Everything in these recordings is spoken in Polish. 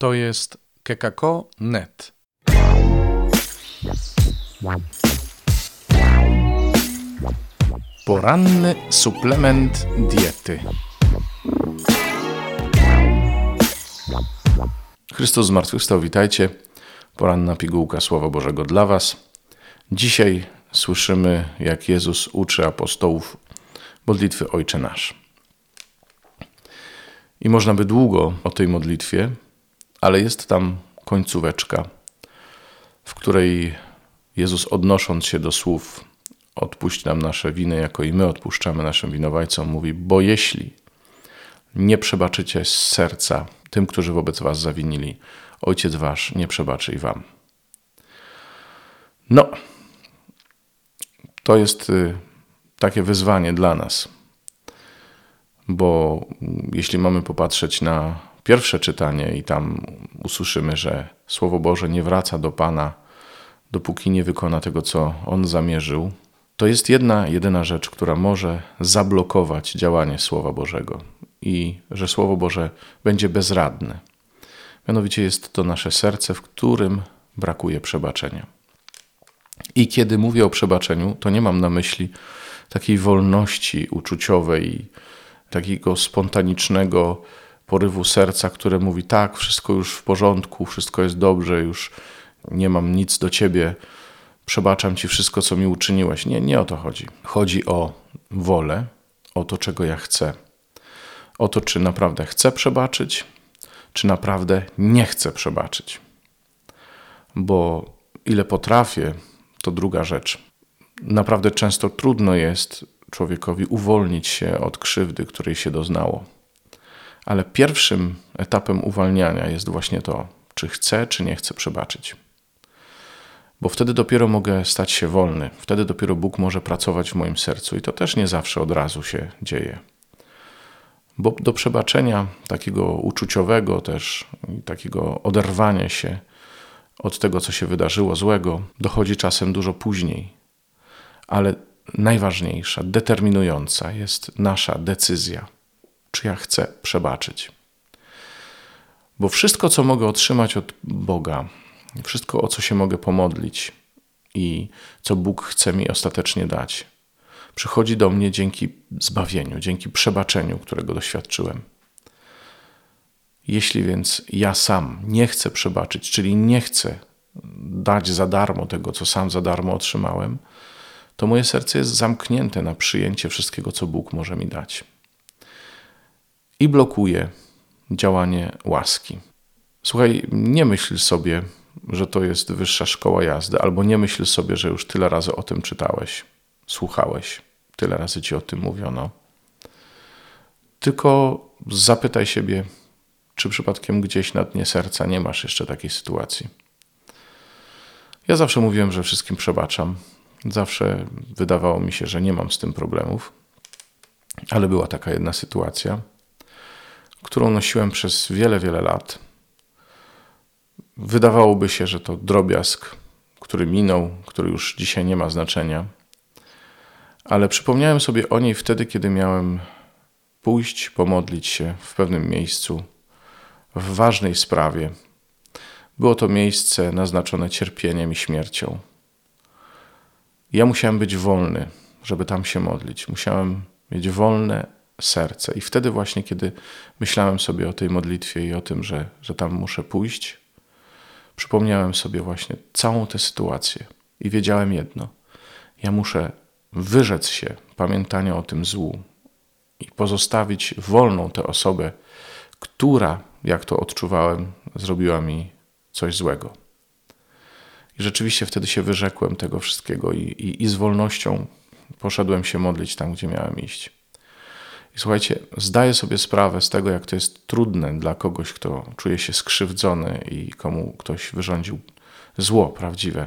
To jest kekako.net. Poranny suplement diety. Chrystus zmartwychwstał, witajcie. Poranna pigułka Słowa Bożego dla Was. Dzisiaj słyszymy, jak Jezus uczy apostołów modlitwy Ojcze Nasz. I można by długo o tej modlitwie, ale jest tam końcóweczka, w której Jezus odnosząc się do słów odpuść nam nasze winy, jako i my odpuszczamy naszym winowajcom, mówi, bo jeśli nie przebaczycie z serca tym, którzy wobec was zawinili, Ojciec wasz nie przebaczy i wam. No, to jest y, takie wyzwanie dla nas, bo jeśli mamy popatrzeć na pierwsze czytanie i tam usłyszymy, że Słowo Boże nie wraca do Pana, dopóki nie wykona tego, co On zamierzył, to jest jedna, jedyna rzecz, która może zablokować działanie Słowa Bożego i że Słowo Boże będzie bezradne. Mianowicie jest to nasze serce, w którym brakuje przebaczenia. I kiedy mówię o przebaczeniu, to nie mam na myśli takiej wolności uczuciowej, takiego spontanicznego porywu serca, które mówi: Tak, wszystko już w porządku, wszystko jest dobrze, już nie mam nic do ciebie, przebaczam ci wszystko, co mi uczyniłeś. Nie, nie o to chodzi. Chodzi o wolę, o to, czego ja chcę. O to, czy naprawdę chcę przebaczyć, czy naprawdę nie chcę przebaczyć. Bo ile potrafię, to druga rzecz. Naprawdę często trudno jest człowiekowi uwolnić się od krzywdy, której się doznało. Ale pierwszym etapem uwalniania jest właśnie to, czy chcę, czy nie chcę przebaczyć. Bo wtedy dopiero mogę stać się wolny, wtedy dopiero Bóg może pracować w moim sercu i to też nie zawsze od razu się dzieje. Bo do przebaczenia takiego uczuciowego też, takiego oderwania się od tego, co się wydarzyło złego, dochodzi czasem dużo później. Ale najważniejsza, determinująca jest nasza decyzja, czy ja chcę przebaczyć. Bo wszystko, co mogę otrzymać od Boga, wszystko, o co się mogę pomodlić i co Bóg chce mi ostatecznie dać, przychodzi do mnie dzięki zbawieniu, dzięki przebaczeniu, którego doświadczyłem. Jeśli więc ja sam nie chcę przebaczyć, czyli nie chcę dać za darmo tego, co sam za darmo otrzymałem, to moje serce jest zamknięte na przyjęcie wszystkiego, co Bóg może mi dać. I blokuje działanie łaski. Słuchaj, nie myśl sobie, że to jest wyższa szkoła jazdy, albo nie myśl sobie, że już tyle razy o tym czytałeś, słuchałeś, tyle razy ci o tym mówiono. Tylko zapytaj siebie, czy przypadkiem gdzieś na dnie serca nie masz jeszcze takiej sytuacji. Ja zawsze mówiłem, że wszystkim przebaczam. Zawsze wydawało mi się, że nie mam z tym problemów, ale była taka jedna sytuacja, którą nosiłem przez wiele, wiele lat. Wydawałoby się, że to drobiazg, który minął, który już dzisiaj nie ma znaczenia, ale przypomniałem sobie o niej wtedy, kiedy miałem pójść, pomodlić się w pewnym miejscu, w ważnej sprawie. Było to miejsce naznaczone cierpieniem i śmiercią. Ja musiałem być wolny, żeby tam się modlić. Musiałem mieć wolne serce. I wtedy właśnie, kiedy myślałem sobie o tej modlitwie i o tym, że, że tam muszę pójść, przypomniałem sobie właśnie całą tę sytuację i wiedziałem jedno. Ja muszę wyrzec się pamiętania o tym złu i pozostawić wolną tę osobę, która, jak to odczuwałem, zrobiła mi coś złego. I rzeczywiście wtedy się wyrzekłem tego wszystkiego i, i, i z wolnością poszedłem się modlić tam, gdzie miałem iść. I słuchajcie, zdaję sobie sprawę z tego, jak to jest trudne dla kogoś, kto czuje się skrzywdzony i komu ktoś wyrządził zło prawdziwe.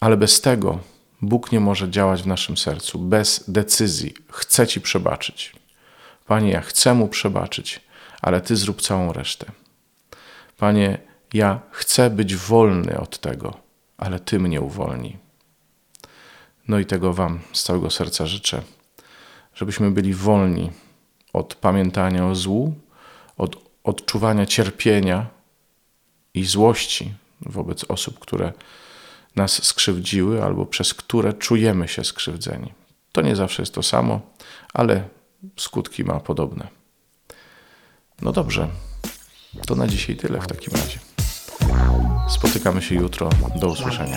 Ale bez tego Bóg nie może działać w naszym sercu, bez decyzji. Chcę Ci przebaczyć. Panie, ja chcę mu przebaczyć, ale Ty zrób całą resztę. Panie, ja chcę być wolny od tego, ale Ty mnie uwolnij. No i tego Wam z całego serca życzę, żebyśmy byli wolni od pamiętania o złu, od odczuwania cierpienia i złości wobec osób, które nas skrzywdziły albo przez które czujemy się skrzywdzeni. To nie zawsze jest to samo, ale skutki ma podobne. No dobrze, to na dzisiaj tyle w takim razie. Spotykamy się jutro. Do usłyszenia.